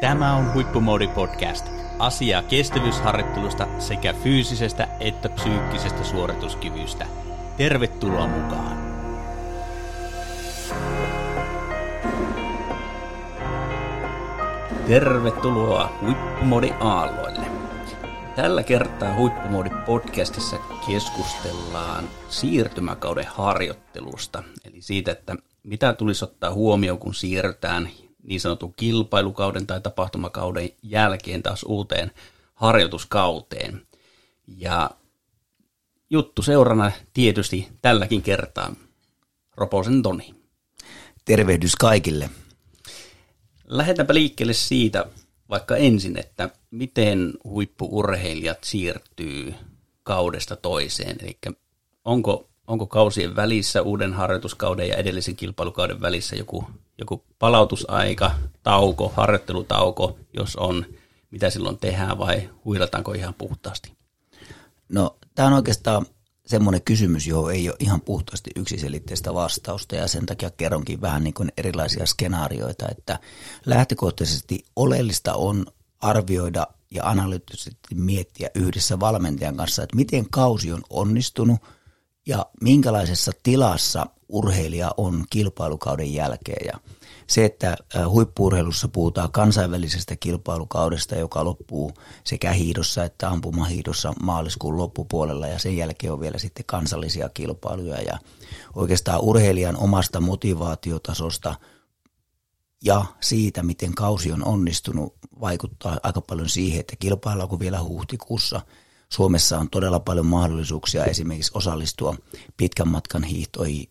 Tämä on Huippumoodi Podcast. Asiaa kestävyysharjoittelusta sekä fyysisestä että psyykkisestä suorituskyvystä. Tervetuloa mukaan! Tervetuloa Huippumoodi aalloille. Tällä kertaa Huippumoodi podcastissa keskustellaan siirtymäkauden harjoittelusta, eli siitä, että mitä tulisi ottaa huomioon, kun siirrytään niin sanotun kilpailukauden tai tapahtumakauden jälkeen taas uuteen harjoituskauteen. Ja juttu seurana tietysti tälläkin kertaa Roposen Toni. Tervehdys kaikille. Lähdetäänpä liikkeelle siitä vaikka ensin, että miten huippuurheilijat siirtyy kaudesta toiseen. Eli onko, onko kausien välissä, uuden harjoituskauden ja edellisen kilpailukauden välissä joku joku palautusaika, tauko, harjoittelutauko, jos on, mitä silloin tehdään vai huilataanko ihan puhtaasti? No tämä on oikeastaan semmoinen kysymys, johon ei ole ihan puhtaasti yksiselitteistä vastausta ja sen takia kerronkin vähän niin kuin erilaisia skenaarioita, että lähtökohtaisesti oleellista on arvioida ja analyyttisesti miettiä yhdessä valmentajan kanssa, että miten kausi on onnistunut ja minkälaisessa tilassa urheilija on kilpailukauden jälkeen. Ja se, että huippuurheilussa puhutaan kansainvälisestä kilpailukaudesta, joka loppuu sekä hiidossa että ampumahiidossa maaliskuun loppupuolella ja sen jälkeen on vielä sitten kansallisia kilpailuja ja oikeastaan urheilijan omasta motivaatiotasosta ja siitä, miten kausi on onnistunut, vaikuttaa aika paljon siihen, että kilpaillaanko vielä huhtikuussa. Suomessa on todella paljon mahdollisuuksia esimerkiksi osallistua pitkän matkan hiihtoihin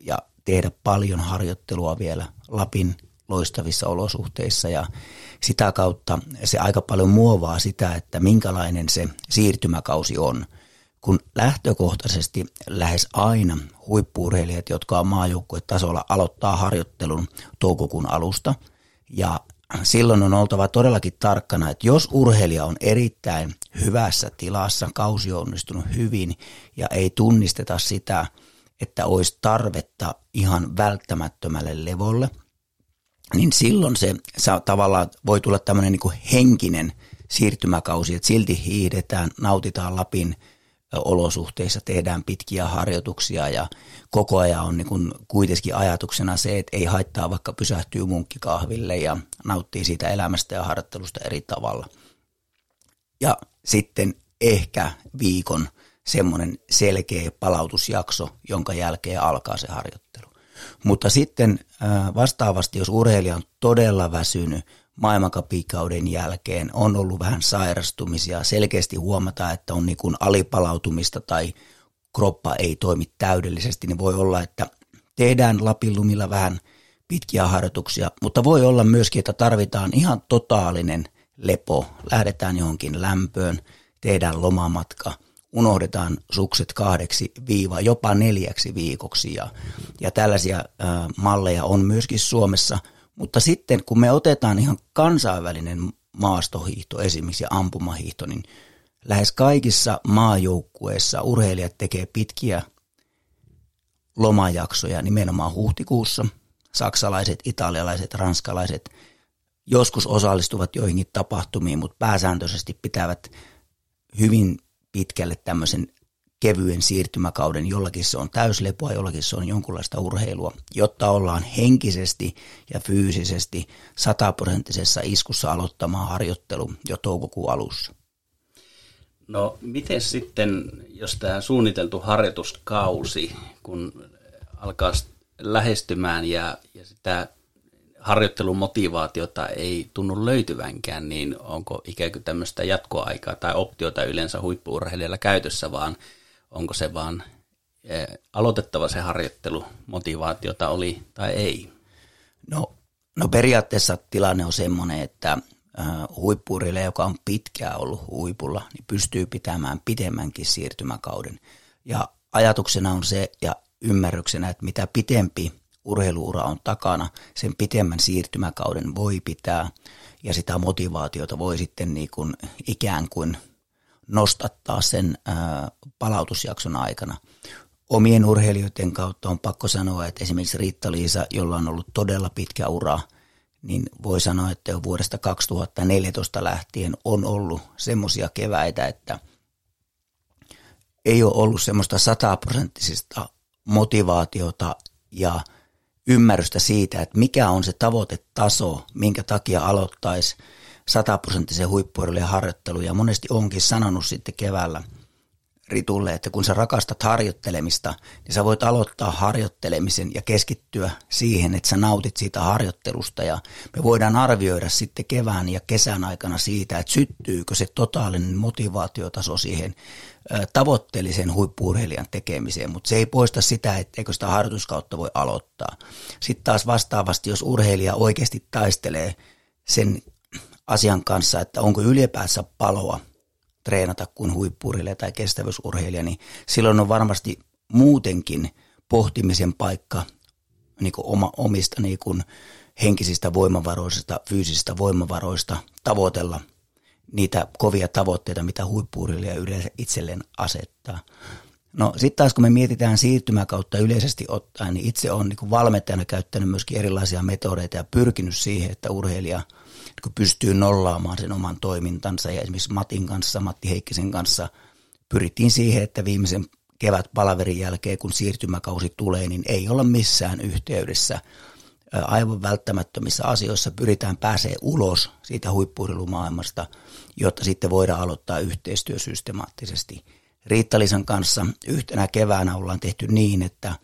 ja tehdä paljon harjoittelua vielä Lapin loistavissa olosuhteissa ja sitä kautta se aika paljon muovaa sitä, että minkälainen se siirtymäkausi on. Kun lähtökohtaisesti lähes aina huippuurheilijat, jotka on maajoukkuetasolla, aloittaa harjoittelun toukokuun alusta ja silloin on oltava todellakin tarkkana, että jos urheilija on erittäin hyvässä tilassa, kausi on onnistunut hyvin ja ei tunnisteta sitä – että olisi tarvetta ihan välttämättömälle levolle, niin silloin se tavallaan voi tulla tämmöinen niin henkinen siirtymäkausi, että silti hiihdetään, nautitaan Lapin olosuhteissa, tehdään pitkiä harjoituksia ja koko ajan on niin kuin kuitenkin ajatuksena se, että ei haittaa vaikka pysähtyy munkkikahville ja nauttii siitä elämästä ja harjoittelusta eri tavalla. Ja sitten ehkä viikon semmoinen selkeä palautusjakso, jonka jälkeen alkaa se harjoittelu. Mutta sitten vastaavasti, jos urheilija on todella väsynyt maailmankapikauden jälkeen, on ollut vähän sairastumisia, selkeästi huomataan, että on niin kuin alipalautumista tai kroppa ei toimi täydellisesti, niin voi olla, että tehdään lapillumilla vähän pitkiä harjoituksia, mutta voi olla myöskin, että tarvitaan ihan totaalinen lepo. Lähdetään johonkin lämpöön, tehdään lomamatka – unohdetaan sukset kahdeksi viiva jopa neljäksi viikoksi. Ja, ja tällaisia ä, malleja on myöskin Suomessa, mutta sitten kun me otetaan ihan kansainvälinen maastohiihto esimerkiksi ja ampumahiihto, niin lähes kaikissa maajoukkueissa urheilijat tekee pitkiä lomajaksoja nimenomaan huhtikuussa. Saksalaiset, italialaiset, ranskalaiset joskus osallistuvat joihinkin tapahtumiin, mutta pääsääntöisesti pitävät hyvin pitkälle tämmöisen kevyen siirtymäkauden, jollakin se on täyslepoa, jollakin se on jonkunlaista urheilua, jotta ollaan henkisesti ja fyysisesti sataprosenttisessa iskussa aloittamaan harjoittelu jo toukokuun alussa. No miten sitten, jos tämä suunniteltu harjoituskausi, kun alkaa lähestymään ja, ja sitä harjoittelun motivaatiota ei tunnu löytyvänkään, niin onko ikään kuin tämmöistä jatkoaikaa tai optiota yleensä huippuurheilijalla käytössä, vaan onko se vaan eh, aloitettava se harjoittelu, motivaatiota oli tai ei? No, no periaatteessa tilanne on semmoinen, että äh, huippuurille, joka on pitkään ollut huipulla, niin pystyy pitämään pitemmänkin siirtymäkauden. Ja ajatuksena on se ja ymmärryksenä, että mitä pitempi urheiluura on takana, sen pitemmän siirtymäkauden voi pitää ja sitä motivaatiota voi sitten niin kuin ikään kuin nostattaa sen palautusjakson aikana. Omien urheilijoiden kautta on pakko sanoa, että esimerkiksi Riitta-Liisa, jolla on ollut todella pitkä ura, niin voi sanoa, että jo vuodesta 2014 lähtien on ollut semmoisia keväitä, että ei ole ollut semmoista sataprosenttisista motivaatiota ja ymmärrystä siitä, että mikä on se tavoitetaso, minkä takia aloittaisi sataprosenttisen huippuurheilijan harjoittelu. Ja monesti onkin sanonut sitten keväällä – Ritulle, että kun sä rakastat harjoittelemista, niin sä voit aloittaa harjoittelemisen ja keskittyä siihen, että sä nautit siitä harjoittelusta ja me voidaan arvioida sitten kevään ja kesän aikana siitä, että syttyykö se totaalinen motivaatiotaso siihen tavoitteellisen huippuurheilijan tekemiseen, mutta se ei poista sitä, etteikö sitä harjoituskautta voi aloittaa. Sitten taas vastaavasti, jos urheilija oikeasti taistelee sen asian kanssa, että onko ylipäänsä paloa treenata kuin huippurheilija tai kestävyysurheilija, niin silloin on varmasti muutenkin pohtimisen paikka niin kuin oma, omista niin kuin henkisistä voimavaroista, fyysisistä voimavaroista tavoitella niitä kovia tavoitteita, mitä huippuurheilija yleensä itselleen asettaa. No sitten taas kun me mietitään siirtymäkautta yleisesti ottaen, niin itse olen niin valmentajana käyttänyt myöskin erilaisia metodeita ja pyrkinyt siihen, että urheilija – kun pystyy nollaamaan sen oman toimintansa ja esimerkiksi Matin kanssa, Matti Heikkisen kanssa pyrittiin siihen, että viimeisen kevät palaverin jälkeen, kun siirtymäkausi tulee, niin ei olla missään yhteydessä aivan välttämättömissä asioissa pyritään pääsee ulos siitä huippuurilumaailmasta, jotta sitten voidaan aloittaa yhteistyö systemaattisesti. Riittalisan kanssa yhtenä keväänä ollaan tehty niin, että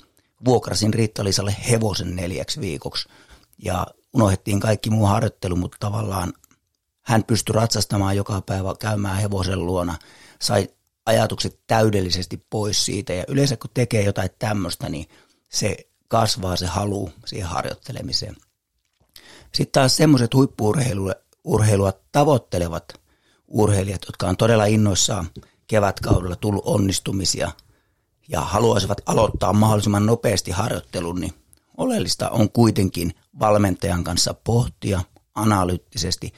vuokrasin Riittalisalle hevosen neljäksi viikoksi ja unohdettiin kaikki muu harjoittelu, mutta tavallaan hän pystyi ratsastamaan joka päivä käymään hevosen luona, sai ajatukset täydellisesti pois siitä ja yleensä kun tekee jotain tämmöistä, niin se kasvaa se halu siihen harjoittelemiseen. Sitten taas semmoiset huippuurheilua tavoittelevat urheilijat, jotka on todella innoissaan kevätkaudella tullut onnistumisia ja haluaisivat aloittaa mahdollisimman nopeasti harjoittelun, niin Oleellista on kuitenkin valmentajan kanssa pohtia analyyttisesti,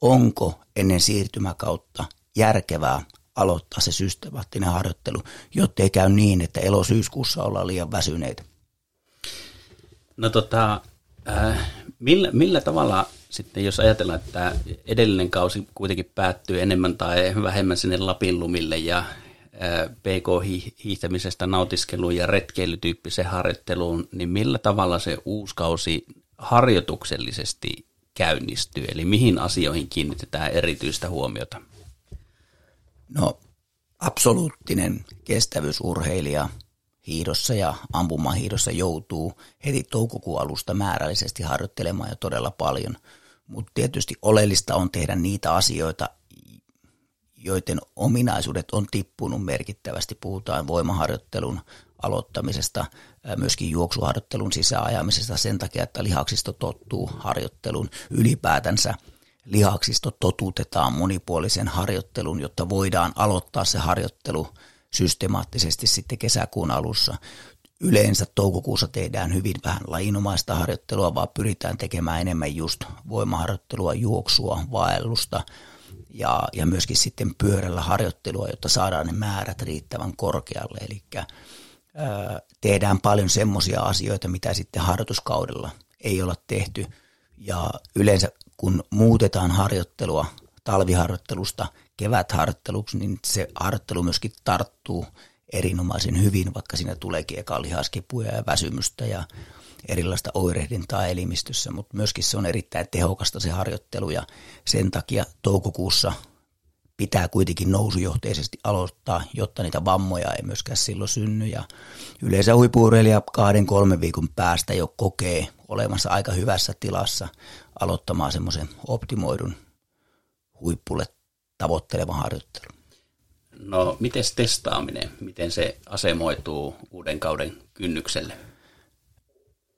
onko ennen siirtymäkautta järkevää aloittaa se systemaattinen harjoittelu, jotta ei käy niin, että elosyyskuussa ollaan liian väsyneitä. No tota, äh, millä, millä tavalla sitten, jos ajatellaan, että edellinen kausi kuitenkin päättyy enemmän tai vähemmän sinne Lapin lumille ja PK-hiihtämisestä nautiskeluun ja retkeilytyyppiseen harjoitteluun, niin millä tavalla se uusi kausi harjoituksellisesti käynnistyy? Eli mihin asioihin kiinnitetään erityistä huomiota? No absoluuttinen kestävyysurheilija hiidossa ja ampumahiidossa joutuu heti toukokuun alusta määrällisesti harjoittelemaan jo todella paljon. Mutta tietysti oleellista on tehdä niitä asioita, joiden ominaisuudet on tippunut merkittävästi. Puhutaan voimaharjoittelun aloittamisesta, myöskin juoksuharjoittelun sisäajamisesta sen takia, että lihaksisto tottuu harjoittelun ylipäätänsä. Lihaksisto totutetaan monipuolisen harjoittelun, jotta voidaan aloittaa se harjoittelu systemaattisesti sitten kesäkuun alussa. Yleensä toukokuussa tehdään hyvin vähän lajinomaista harjoittelua, vaan pyritään tekemään enemmän just voimaharjoittelua, juoksua, vaellusta – ja, ja myöskin sitten pyörällä harjoittelua, jotta saadaan ne määrät riittävän korkealle. Eli tehdään paljon semmoisia asioita, mitä sitten harjoituskaudella ei olla tehty. Ja yleensä kun muutetaan harjoittelua talviharjoittelusta kevätharjoitteluksi, niin se harjoittelu myöskin tarttuu erinomaisen hyvin, vaikka siinä tuleekin eka lihaskipuja ja väsymystä ja erilaista oirehdintaa elimistössä, mutta myöskin se on erittäin tehokasta se harjoittelu ja sen takia toukokuussa pitää kuitenkin nousujohteisesti aloittaa, jotta niitä vammoja ei myöskään silloin synny. Ja yleensä huippuurheilija kahden kolmen viikon päästä jo kokee olemassa aika hyvässä tilassa aloittamaan semmoisen optimoidun huippulle tavoittelevan harjoittelun. No, miten testaaminen, miten se asemoituu uuden kauden kynnykselle?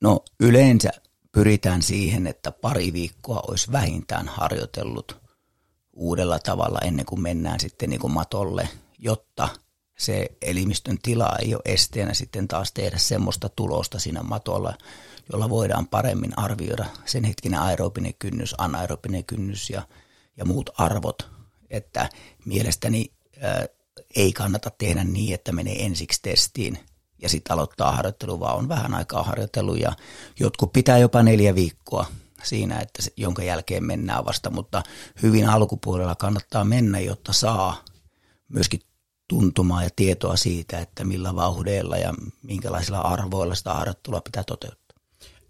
No yleensä pyritään siihen, että pari viikkoa olisi vähintään harjoitellut uudella tavalla ennen kuin mennään sitten niin kuin matolle, jotta se elimistön tila ei ole esteenä sitten taas tehdä semmoista tulosta siinä matolla, jolla voidaan paremmin arvioida sen hetkinen aerobinen kynnys, anaerobinen kynnys ja, ja muut arvot. Että mielestäni ää, ei kannata tehdä niin, että menee ensiksi testiin ja sitten aloittaa harjoittelu, vaan on vähän aikaa harjoitellut ja jotkut pitää jopa neljä viikkoa siinä, että se, jonka jälkeen mennään vasta, mutta hyvin alkupuolella kannattaa mennä, jotta saa myöskin tuntumaa ja tietoa siitä, että millä vauhdeilla ja minkälaisilla arvoilla sitä harjoittelua pitää toteuttaa.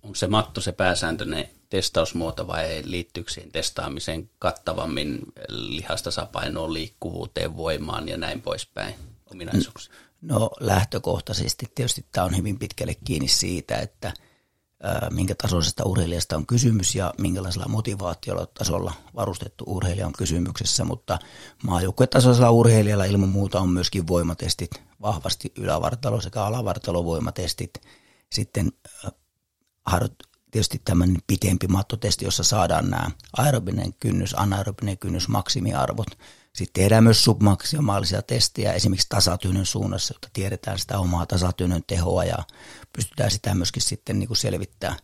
Onko se matto se pääsääntöinen testausmuoto vai liittyykö siihen testaamiseen kattavammin lihastasapainoon, liikkuvuuteen, voimaan ja näin poispäin ominaisuuksia? No lähtökohtaisesti tietysti tämä on hyvin pitkälle kiinni siitä, että minkä tasoisesta urheilijasta on kysymys ja minkälaisella motivaatiolla tasolla varustettu urheilija on kysymyksessä, mutta maajoukkuetasoisella urheilijalla ilman muuta on myöskin voimatestit vahvasti ylävartalo sekä alavartalovoimatestit. Sitten tietysti tämmöinen pitempi mattotesti, jossa saadaan nämä aerobinen kynnys, anaerobinen kynnys, maksimiarvot. Sitten tehdään myös submaksimaalisia testejä esimerkiksi tasatyynyn suunnassa, jotta tiedetään sitä omaa tasatyynyn tehoa ja pystytään sitä myöskin sitten niin kuin selvittää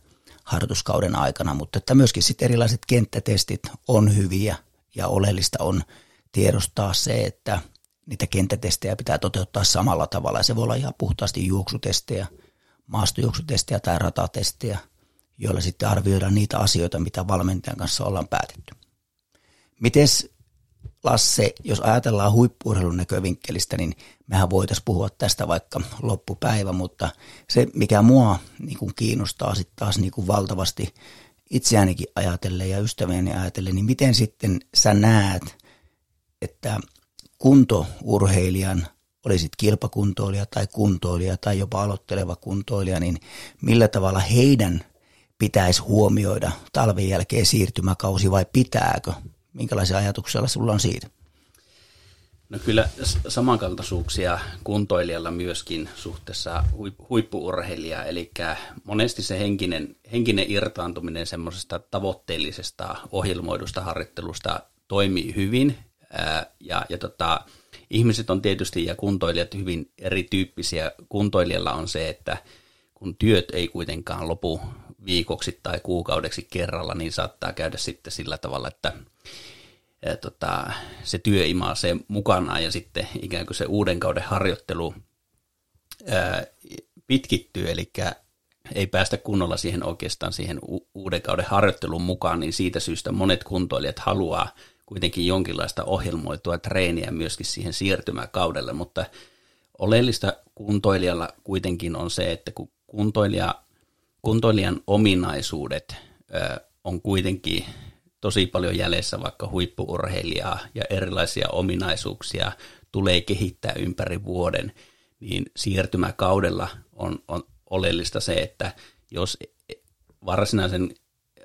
harjoituskauden aikana. Mutta että myöskin sitten erilaiset kenttätestit on hyviä ja oleellista on tiedostaa se, että niitä kenttätestejä pitää toteuttaa samalla tavalla. Se voi olla ihan puhtaasti juoksutestejä, maastojuoksutestejä tai ratatestejä – joilla sitten arvioidaan niitä asioita, mitä valmentajan kanssa ollaan päätetty. Mites Lasse, jos ajatellaan huippuurheilun näkövinkkelistä, niin mehän voitaisiin puhua tästä vaikka loppupäivä, mutta se, mikä mua niin kuin kiinnostaa sitten taas niin kuin valtavasti itseäänikin ajatellen ja ystäviäni ajatellen, niin miten sitten sä näet, että kuntourheilijan, olisit kilpakuntoilija tai kuntoilija tai jopa aloitteleva kuntoilija, niin millä tavalla heidän pitäisi huomioida talven jälkeen siirtymäkausi vai pitääkö? Minkälaisia ajatuksia sulla on siitä? No kyllä samankaltaisuuksia kuntoilijalla myöskin suhteessa huippuurheilijaa, eli monesti se henkinen, henkinen irtaantuminen semmoisesta tavoitteellisesta ohjelmoidusta harjoittelusta toimii hyvin, ja, ja tota, ihmiset on tietysti ja kuntoilijat hyvin erityyppisiä. Kuntoilijalla on se, että kun työt ei kuitenkaan lopu viikoksi tai kuukaudeksi kerralla, niin saattaa käydä sitten sillä tavalla, että ja tota, se työ se mukanaan ja sitten ikään kuin se uuden kauden harjoittelu ää, pitkittyy, eli ei päästä kunnolla siihen oikeastaan siihen uuden kauden harjoitteluun mukaan, niin siitä syystä monet kuntoilijat haluaa kuitenkin jonkinlaista ohjelmoitua treeniä myöskin siihen siirtymäkaudelle, mutta oleellista kuntoilijalla kuitenkin on se, että kun kuntoilija kuntoilijan ominaisuudet ö, on kuitenkin tosi paljon jäljessä vaikka huippuurheilijaa ja erilaisia ominaisuuksia tulee kehittää ympäri vuoden, niin siirtymäkaudella on, on oleellista se, että jos varsinaisen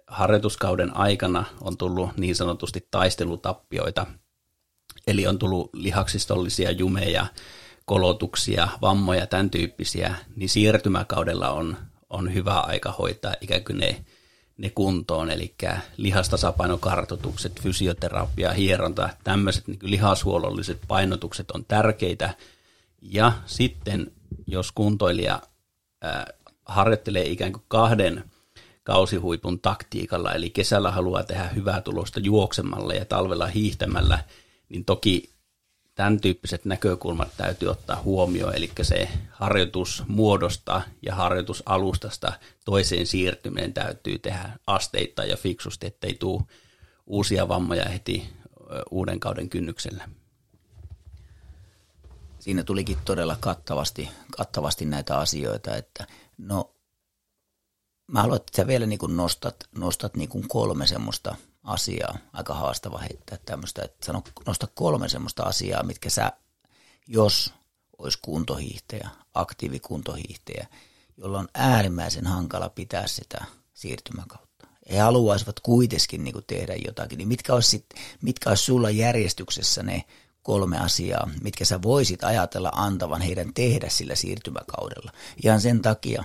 harjoituskauden aikana on tullut niin sanotusti taistelutappioita, eli on tullut lihaksistollisia jumeja, kolotuksia, vammoja, tämän tyyppisiä, niin siirtymäkaudella on on hyvä aika hoitaa ikään kuin ne, ne kuntoon, eli lihastasapainokartoitukset, fysioterapia, hieronta, tämmöiset niin lihashuollolliset painotukset on tärkeitä. Ja sitten jos kuntoilija ää, harjoittelee ikään kuin kahden kausihuipun taktiikalla, eli kesällä haluaa tehdä hyvää tulosta juoksemalla ja talvella hiihtämällä, niin toki tämän tyyppiset näkökulmat täytyy ottaa huomioon, eli se harjoitusmuodosta ja harjoitusalustasta toiseen siirtyminen täytyy tehdä asteittain ja fiksusti, ettei tule uusia vammoja heti uuden kauden kynnyksellä. Siinä tulikin todella kattavasti, kattavasti näitä asioita, että no mä haluan, että sä vielä niin nostat, nostat niin kolme semmoista – asiaa. Aika haastava heittää tämmöistä, että sano, nosta kolme semmoista asiaa, mitkä sä, jos olisi kuntohiihtäjä, aktiivikuntohiihtäjä, jolla on äärimmäisen hankala pitää sitä siirtymäkautta. He haluaisivat kuitenkin niin kuin tehdä jotakin, niin mitkä olisi, sit, mitkä olisi sulla järjestyksessä ne kolme asiaa, mitkä sä voisit ajatella antavan heidän tehdä sillä siirtymäkaudella. Ihan sen takia,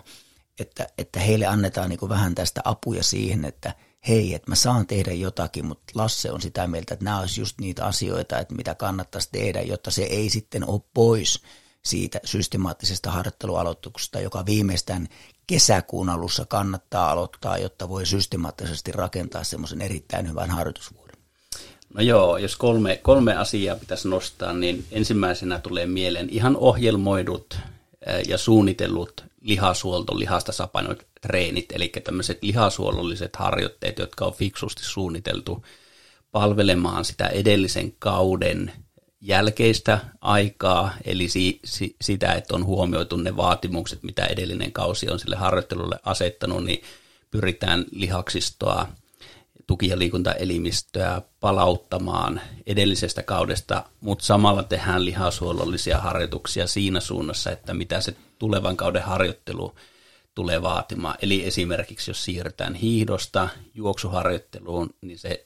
että, että heille annetaan niin kuin vähän tästä apuja siihen, että – hei, että mä saan tehdä jotakin, mutta Lasse on sitä mieltä, että nämä olisi just niitä asioita, että mitä kannattaisi tehdä, jotta se ei sitten ole pois siitä systemaattisesta harjoittelualoituksesta, joka viimeistään kesäkuun alussa kannattaa aloittaa, jotta voi systemaattisesti rakentaa semmoisen erittäin hyvän harjoitusvuoden. No joo, jos kolme, kolme asiaa pitäisi nostaa, niin ensimmäisenä tulee mieleen ihan ohjelmoidut ja suunnitellut lihasuolto, lihasta sapainoit treenit, eli tämmöiset lihasuollolliset harjoitteet, jotka on fiksusti suunniteltu palvelemaan sitä edellisen kauden jälkeistä aikaa, eli si, si, sitä, että on huomioitu ne vaatimukset, mitä edellinen kausi on sille harjoittelulle asettanut, niin pyritään lihaksistoa, tuki- ja liikuntaelimistöä palauttamaan edellisestä kaudesta, mutta samalla tehdään lihasuolollisia harjoituksia siinä suunnassa, että mitä se tulevan kauden harjoittelu tulee vaatimaan. Eli esimerkiksi jos siirrytään hiihdosta juoksuharjoitteluun, niin se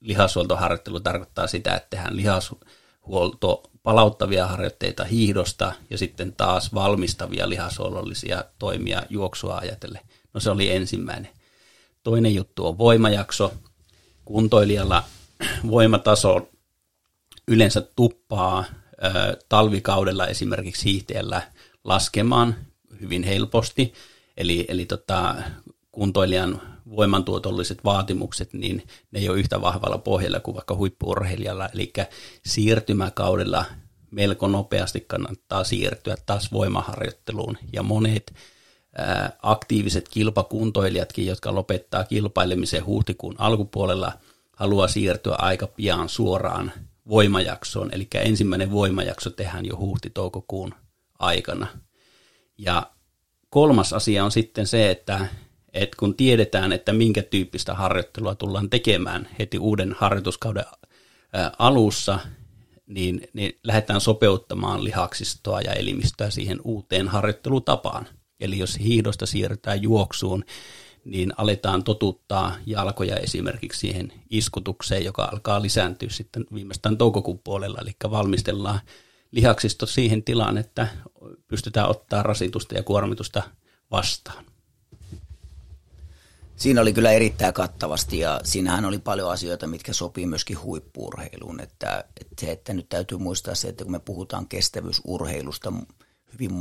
lihasuoltoharjoittelu tarkoittaa sitä, että tehdään lihashuolto palauttavia harjoitteita hiihdosta ja sitten taas valmistavia lihasuolollisia toimia juoksua ajatellen. No se oli ensimmäinen. Toinen juttu on voimajakso. Kuntoilijalla voimataso yleensä tuppaa talvikaudella esimerkiksi hiihtäjällä laskemaan hyvin helposti. Eli, eli tota, kuntoilijan voimantuotolliset vaatimukset, niin ne ei ole yhtä vahvalla pohjalla kuin vaikka huippuurheilijalla. Eli siirtymäkaudella melko nopeasti kannattaa siirtyä taas voimaharjoitteluun. Ja monet aktiiviset kilpakuntoilijatkin, jotka lopettaa kilpailemisen huhtikuun alkupuolella, haluaa siirtyä aika pian suoraan voimajaksoon. Eli ensimmäinen voimajakso tehdään jo huhti-toukokuun aikana. Ja kolmas asia on sitten se, että että kun tiedetään, että minkä tyyppistä harjoittelua tullaan tekemään heti uuden harjoituskauden alussa, niin, niin lähdetään sopeuttamaan lihaksistoa ja elimistöä siihen uuteen harjoittelutapaan. Eli jos hiihdosta siirrytään juoksuun, niin aletaan totuttaa jalkoja esimerkiksi siihen iskutukseen, joka alkaa lisääntyä sitten viimeistään toukokuun puolella, eli valmistellaan lihaksisto siihen tilaan, että pystytään ottaa rasitusta ja kuormitusta vastaan. Siinä oli kyllä erittäin kattavasti ja siinähän oli paljon asioita, mitkä sopii myöskin huippuurheiluun. Että, että se, että nyt täytyy muistaa se, että kun me puhutaan kestävyysurheilusta hyvin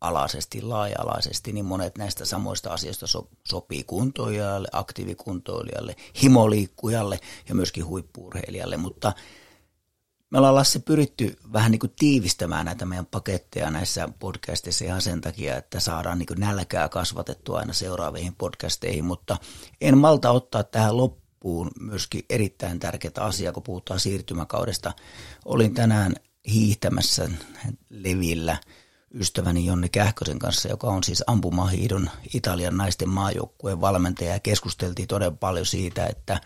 monialaisesti, laaja-alaisesti, niin monet näistä samoista asioista so, sopii kuntoilijalle, aktiivikuntoilijalle, himoliikkujalle ja myöskin huippuurheilijalle. Mutta me ollaan Lasse pyritty vähän niin kuin tiivistämään näitä meidän paketteja näissä podcasteissa ihan sen takia, että saadaan niin kuin nälkää kasvatettua aina seuraaviin podcasteihin, mutta en malta ottaa tähän loppuun myöskin erittäin tärkeää asiaa, kun puhutaan siirtymäkaudesta. Olin tänään hiihtämässä Levillä ystäväni Jonni Kähkösen kanssa, joka on siis ampumahiidon Italian naisten maajoukkueen valmentaja, ja keskusteltiin todella paljon siitä, että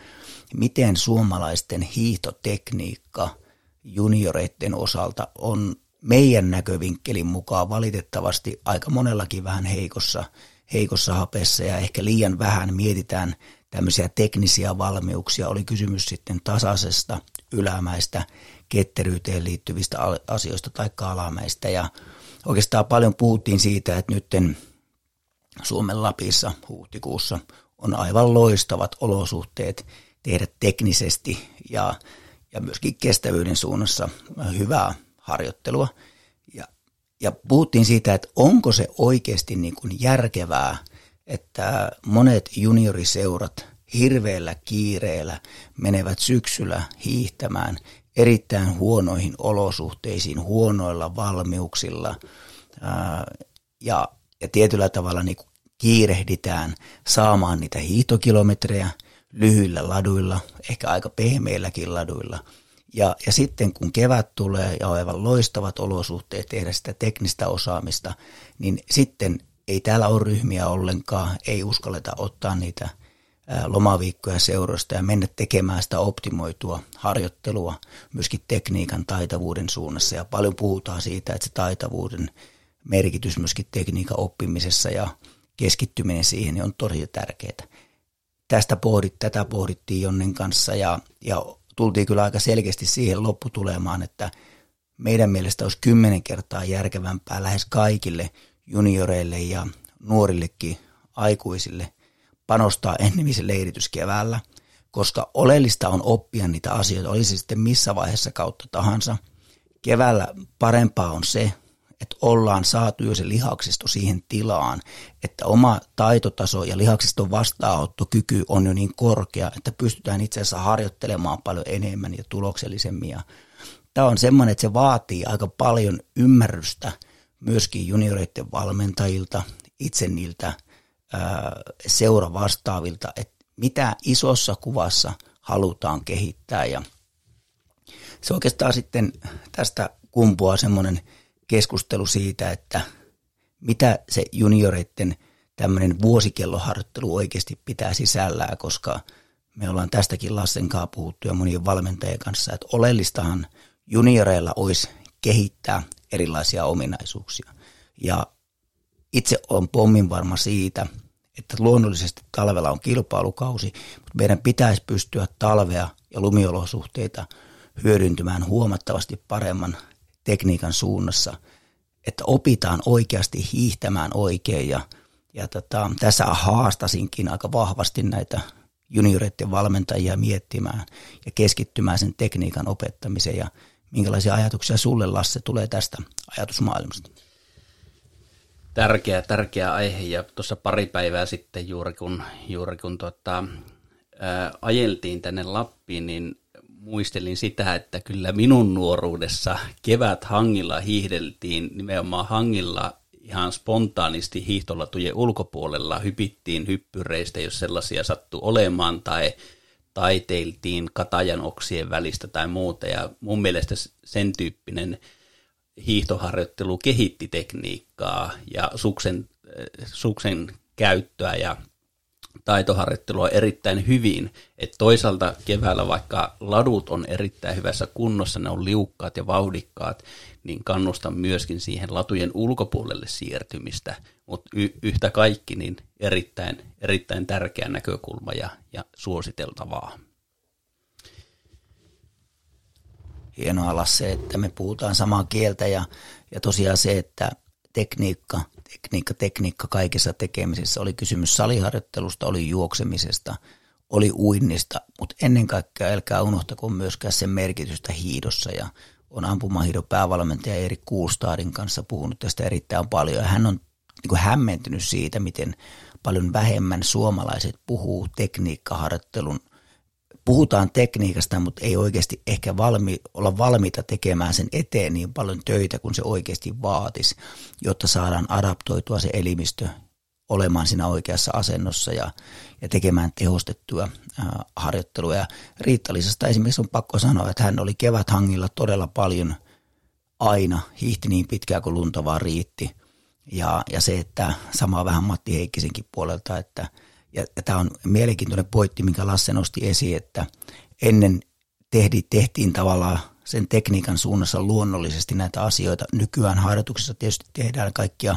miten suomalaisten hiihtotekniikka – junioreiden osalta on meidän näkövinkkelin mukaan valitettavasti aika monellakin vähän heikossa, heikossa hapessa ja ehkä liian vähän mietitään tämmöisiä teknisiä valmiuksia. Oli kysymys sitten tasaisesta, ylämäistä, ketteryyteen liittyvistä asioista tai alamäistä ja oikeastaan paljon puhuttiin siitä, että nytten Suomen Lapissa huhtikuussa on aivan loistavat olosuhteet tehdä teknisesti ja ja myöskin kestävyyden suunnassa hyvää harjoittelua. Ja, ja puhuttiin siitä, että onko se oikeasti niin kuin järkevää, että monet junioriseurat hirveällä kiireellä menevät syksyllä hiihtämään erittäin huonoihin olosuhteisiin, huonoilla valmiuksilla ja, ja tietyllä tavalla niin kiirehditään saamaan niitä hiihtokilometrejä – lyhyillä laduilla, ehkä aika pehmeilläkin laduilla. Ja, ja sitten kun kevät tulee ja on aivan loistavat olosuhteet tehdä sitä teknistä osaamista, niin sitten ei täällä ole ryhmiä ollenkaan, ei uskalleta ottaa niitä lomaviikkoja seuroista ja mennä tekemään sitä optimoitua harjoittelua myöskin tekniikan taitavuuden suunnassa. Ja paljon puhutaan siitä, että se taitavuuden merkitys myöskin tekniikan oppimisessa ja keskittyminen siihen on todella tärkeää tästä pohdit, tätä pohdittiin Jonnen kanssa ja, ja tultiin kyllä aika selkeästi siihen lopputulemaan, että meidän mielestä olisi kymmenen kertaa järkevämpää lähes kaikille junioreille ja nuorillekin aikuisille panostaa ennemmin leiritys keväällä, koska oleellista on oppia niitä asioita, olisi sitten missä vaiheessa kautta tahansa. Keväällä parempaa on se, että ollaan saatu jo se lihaksisto siihen tilaan, että oma taitotaso ja lihaksiston vastaanottokyky on jo niin korkea, että pystytään itse asiassa harjoittelemaan paljon enemmän ja tuloksellisemmin. Tämä on semmoinen, että se vaatii aika paljon ymmärrystä myöskin junioreiden valmentajilta, itse niiltä seura vastaavilta, että mitä isossa kuvassa halutaan kehittää ja se oikeastaan sitten tästä kumpuaa semmoinen keskustelu siitä, että mitä se junioreiden tämmöinen vuosikelloharjoittelu oikeasti pitää sisällään, koska me ollaan tästäkin Lassen kanssa puhuttu ja monien valmentajien kanssa, että oleellistahan junioreilla olisi kehittää erilaisia ominaisuuksia. Ja itse olen pommin varma siitä, että luonnollisesti talvella on kilpailukausi, mutta meidän pitäisi pystyä talvea ja lumiolosuhteita hyödyntämään huomattavasti paremman tekniikan suunnassa, että opitaan oikeasti hiihtämään oikein ja, ja tota, tässä haastasinkin aika vahvasti näitä junioreiden valmentajia miettimään ja keskittymään sen tekniikan opettamiseen ja minkälaisia ajatuksia sulle Lasse tulee tästä ajatusmaailmasta? Tärkeä, tärkeä aihe ja tuossa pari päivää sitten juuri kun, juuri kun tota, ää, ajeltiin tänne Lappiin, niin muistelin sitä, että kyllä minun nuoruudessa kevät hangilla hiihdeltiin nimenomaan hangilla ihan spontaanisti hiihtolatujen ulkopuolella hypittiin hyppyreistä, jos sellaisia sattuu olemaan, tai taiteiltiin katajan oksien välistä tai muuta. Ja mun mielestä sen tyyppinen hiihtoharjoittelu kehitti tekniikkaa ja suksen, suksen käyttöä ja taitoharjoittelua erittäin hyvin. Et toisaalta keväällä, vaikka ladut on erittäin hyvässä kunnossa, ne on liukkaat ja vauhdikkaat, niin kannustan myöskin siihen latujen ulkopuolelle siirtymistä, mutta y- yhtä kaikki niin erittäin, erittäin tärkeä näkökulma ja, ja suositeltavaa. Hienoa Lasse, että me puhutaan samaa kieltä ja, ja tosiaan se, että tekniikka, tekniikka, tekniikka kaikessa tekemisessä, oli kysymys saliharjoittelusta, oli juoksemisesta, oli uinnista, mutta ennen kaikkea älkää unohtako myöskään sen merkitystä hiidossa ja on ampumahiidon päävalmentaja Erik Kuulstadin kanssa puhunut tästä erittäin paljon hän on niin hämmentynyt siitä, miten paljon vähemmän suomalaiset puhuu tekniikkaharjoittelun puhutaan tekniikasta, mutta ei oikeasti ehkä valmi, olla valmiita tekemään sen eteen niin paljon töitä kuin se oikeasti vaatisi, jotta saadaan adaptoitua se elimistö olemaan siinä oikeassa asennossa ja, ja tekemään tehostettua ää, harjoittelua. Ja Riittalisesta esimerkiksi on pakko sanoa, että hän oli keväthangilla todella paljon aina, hiihti niin pitkään kuin lunta vaan riitti. Ja, ja se, että sama vähän Matti Heikkisenkin puolelta, että ja, ja tämä on mielenkiintoinen pointti, minkä Lasse nosti esiin, että ennen tehdi, tehtiin tavallaan sen tekniikan suunnassa luonnollisesti näitä asioita. Nykyään harjoituksissa tietysti tehdään kaikkia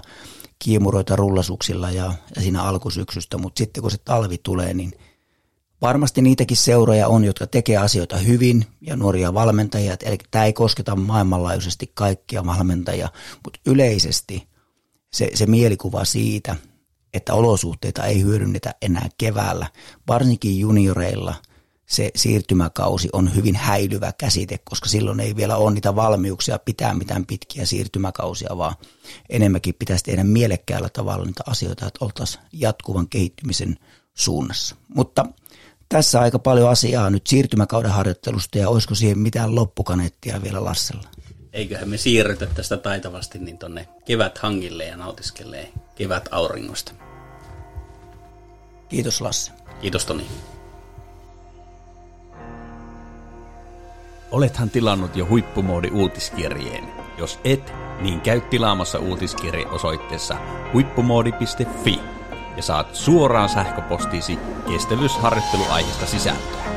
kiemuroita rullasuksilla ja, ja siinä alkusyksystä, mutta sitten kun se talvi tulee, niin varmasti niitäkin seuroja on, jotka tekee asioita hyvin ja nuoria valmentajia. Eli tämä ei kosketa maailmanlaajuisesti kaikkia valmentajia, mutta yleisesti se, se mielikuva siitä, että olosuhteita ei hyödynnetä enää keväällä, varsinkin junioreilla – se siirtymäkausi on hyvin häilyvä käsite, koska silloin ei vielä ole niitä valmiuksia pitää mitään pitkiä siirtymäkausia, vaan enemmänkin pitäisi tehdä mielekkäällä tavalla niitä asioita, että oltaisiin jatkuvan kehittymisen suunnassa. Mutta tässä aika paljon asiaa nyt siirtymäkauden harjoittelusta ja olisiko siihen mitään loppukaneettia vielä Lassella? Eiköhän me siirrytä tästä taitavasti niin tonne kevät hangille ja nautiskelee kevät auringosta. Kiitos Lasse. Kiitos Toni. Olethan tilannut jo huippumoodi uutiskirjeen. Jos et, niin käy tilaamassa uutiskirje osoitteessa huippumoodi.fi ja saat suoraan sähköpostiisi kestävyysharjoitteluaiheesta sisältöä.